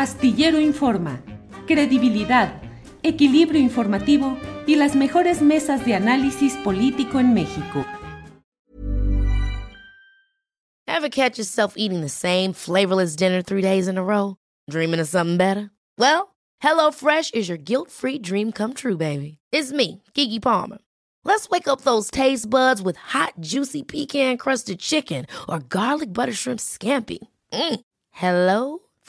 Astillero Informa, credibilidad, equilibrio informativo y las mejores mesas de análisis político en México. Ever catch yourself eating the same flavorless dinner three days in a row? Dreaming of something better? Well, HelloFresh is your guilt-free dream come true, baby. It's me, Kiki Palmer. Let's wake up those taste buds with hot, juicy pecan-crusted chicken or garlic butter shrimp scampi. Mm. Hello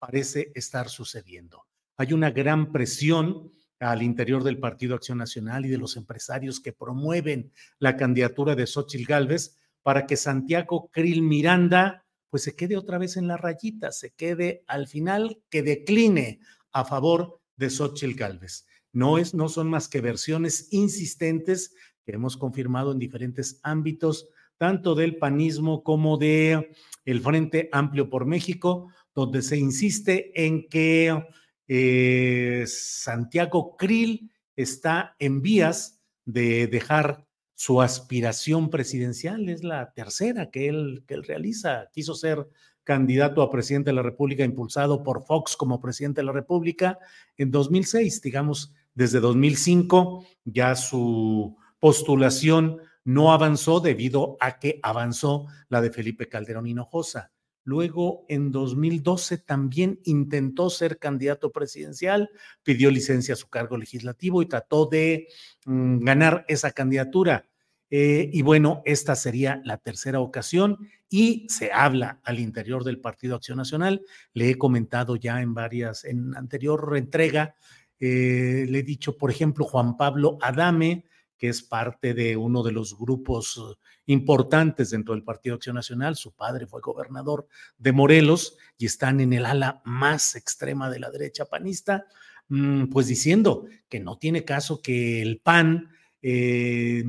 parece estar sucediendo. Hay una gran presión al interior del Partido Acción Nacional y de los empresarios que promueven la candidatura de Xochitl Gálvez para que Santiago Krill Miranda pues se quede otra vez en la rayita, se quede al final, que decline a favor de Xochitl Gálvez. No, es, no son más que versiones insistentes que hemos confirmado en diferentes ámbitos, tanto del panismo como de el Frente Amplio por México, donde se insiste en que eh, Santiago Krill está en vías de dejar su aspiración presidencial, es la tercera que él, que él realiza. Quiso ser candidato a presidente de la República, impulsado por Fox como presidente de la República en 2006, digamos, desde 2005 ya su postulación no avanzó debido a que avanzó la de Felipe Calderón Hinojosa. Luego, en 2012, también intentó ser candidato presidencial, pidió licencia a su cargo legislativo y trató de mm, ganar esa candidatura. Eh, y bueno, esta sería la tercera ocasión y se habla al interior del Partido Acción Nacional. Le he comentado ya en varias, en anterior entrega, eh, le he dicho, por ejemplo, Juan Pablo Adame, que es parte de uno de los grupos importantes dentro del Partido Acción Nacional. Su padre fue gobernador de Morelos y están en el ala más extrema de la derecha panista, mm, pues diciendo que no tiene caso que el PAN eh,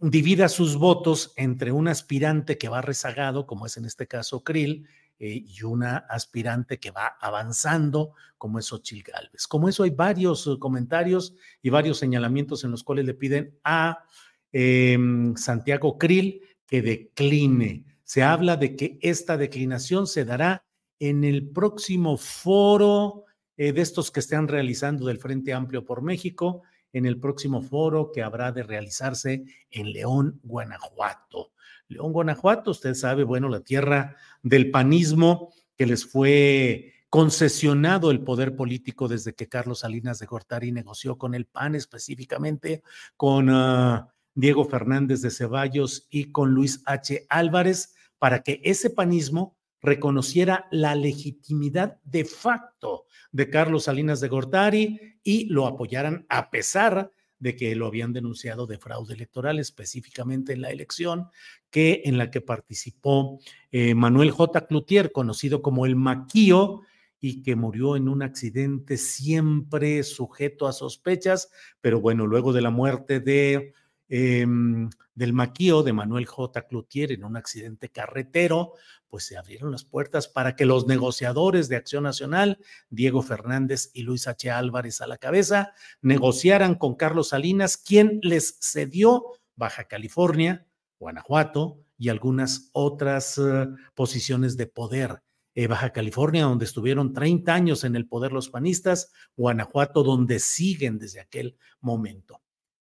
divida sus votos entre un aspirante que va rezagado, como es en este caso Krill, eh, y una aspirante que va avanzando, como es Ochil Galvez. Como eso hay varios eh, comentarios y varios señalamientos en los cuales le piden a em, Santiago Krill que decline. Se habla de que esta declinación se dará en el próximo foro eh, de estos que están realizando del Frente Amplio por México, en el próximo foro que habrá de realizarse en León, Guanajuato. León, Guanajuato, usted sabe, bueno, la tierra del panismo que les fue concesionado el poder político desde que Carlos Salinas de Gortari negoció con el PAN, específicamente con ah, Diego Fernández de Ceballos y con Luis H. Álvarez, para que ese panismo reconociera la legitimidad de facto de Carlos Salinas de Gortari y lo apoyaran a pesar de que lo habían denunciado de fraude electoral, específicamente en la elección que en la que participó eh, Manuel J. Cloutier, conocido como el Maquío, y que murió en un accidente siempre sujeto a sospechas, pero bueno, luego de la muerte de em, del Maquío de Manuel J. Cloutier en un accidente carretero, pues se abrieron las puertas para que los negociadores de Acción Nacional, Diego Fernández y Luis H. Álvarez a la cabeza, negociaran con Carlos Salinas, quien les cedió Baja California, Guanajuato y algunas otras eh, posiciones de poder. Eh, Baja California, donde estuvieron 30 años en el poder los panistas, Guanajuato, donde siguen desde aquel momento.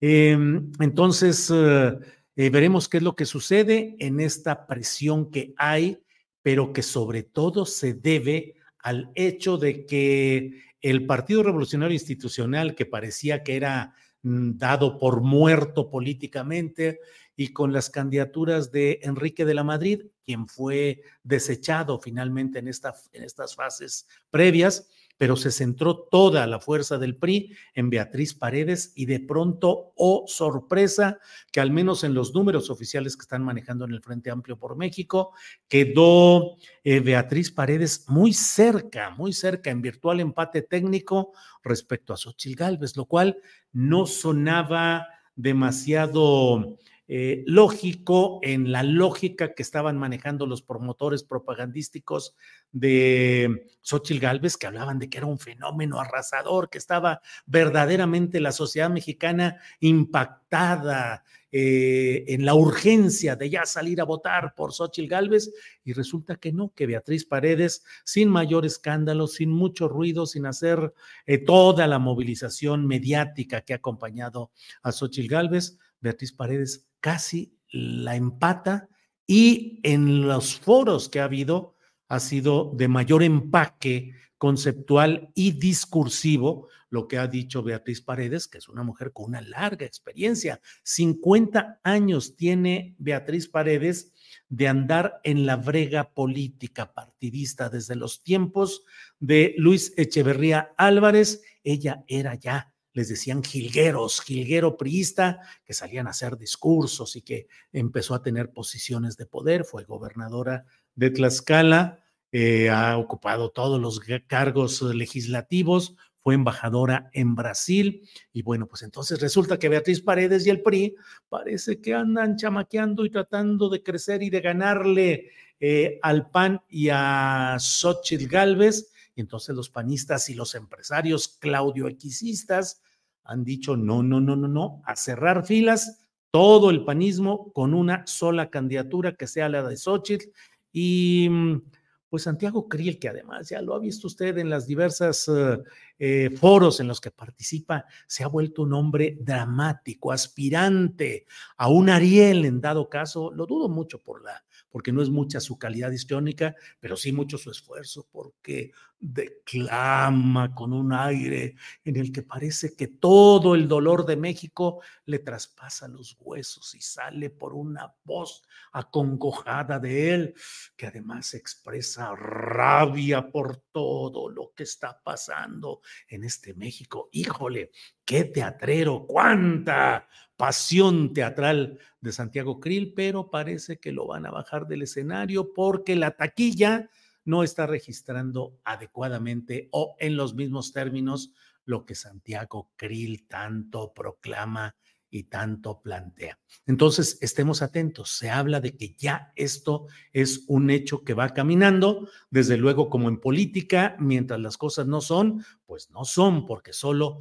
Em, entonces, eh, eh, veremos qué es lo que sucede en esta presión que hay, pero que sobre todo se debe al hecho de que el Partido Revolucionario Institucional, que parecía que era mm, dado por muerto políticamente y con las candidaturas de Enrique de la Madrid, quien fue desechado finalmente en, en estas fases previas, pero se centró toda la fuerza del PRI en Beatriz Paredes y de pronto, oh sorpresa, que al menos en los números oficiales que están manejando en el Frente Amplio por México, quedó eh, Beatriz Paredes muy cerca, muy cerca en virtual empate técnico respecto a Xochitl Gálvez, lo cual no sonaba demasiado eh, lógico en la lógica que estaban manejando los promotores propagandísticos de Xochitl Galvez, que hablaban de que era un fenómeno arrasador, que estaba verdaderamente la sociedad mexicana impactada eh, en la urgencia de ya salir a votar por Xochitl Galvez, y resulta que no, que Beatriz Paredes, sin mayor escándalo, sin mucho ruido, sin hacer eh, toda la movilización mediática que ha acompañado a Xochitl Galvez, Beatriz Paredes casi la empata y en los foros que ha habido ha sido de mayor empaque conceptual y discursivo lo que ha dicho Beatriz Paredes, que es una mujer con una larga experiencia. 50 años tiene Beatriz Paredes de andar en la brega política partidista desde los tiempos de Luis Echeverría Álvarez. Ella era ya les decían jilgueros, jilguero priista, que salían a hacer discursos y que empezó a tener posiciones de poder, fue gobernadora de Tlaxcala, eh, ha ocupado todos los cargos legislativos, fue embajadora en Brasil. Y bueno, pues entonces resulta que Beatriz Paredes y el PRI parece que andan chamaqueando y tratando de crecer y de ganarle eh, al PAN y a Xochitl Galvez y entonces los panistas y los empresarios claudioequisistas han dicho no, no, no, no, no, a cerrar filas, todo el panismo con una sola candidatura que sea la de Xochitl. Y mm, pues Santiago Kriel, que además ya lo ha visto usted en las diversas eh, eh, foros en los que participa, se ha vuelto un hombre dramático, aspirante a un Ariel en dado caso, lo dudo mucho por la porque no es mucha su calidad histriónica, pero sí mucho su esfuerzo, porque declama con un aire en el que parece que todo el dolor de México le traspasa los huesos y sale por una voz acongojada de él, que además expresa rabia por todo lo que está pasando en este México. Híjole, qué teatrero, cuánta pasión teatral de Santiago Krill, pero parece que lo van a bajar del escenario porque la taquilla no está registrando adecuadamente o en los mismos términos lo que Santiago Krill tanto proclama y tanto plantea. Entonces, estemos atentos. Se habla de que ya esto es un hecho que va caminando, desde luego como en política, mientras las cosas no son, pues no son, porque solo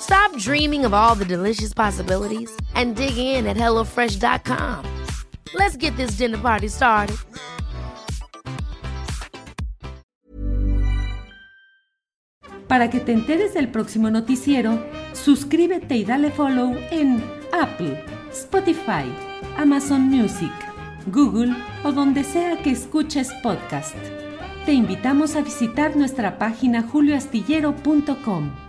Stop dreaming of all the delicious possibilities and dig in at HelloFresh.com. Let's get this dinner party started. Para que te enteres del próximo noticiero, suscríbete y dale follow en Apple, Spotify, Amazon Music, Google o donde sea que escuches podcast. Te invitamos a visitar nuestra página julioastillero.com.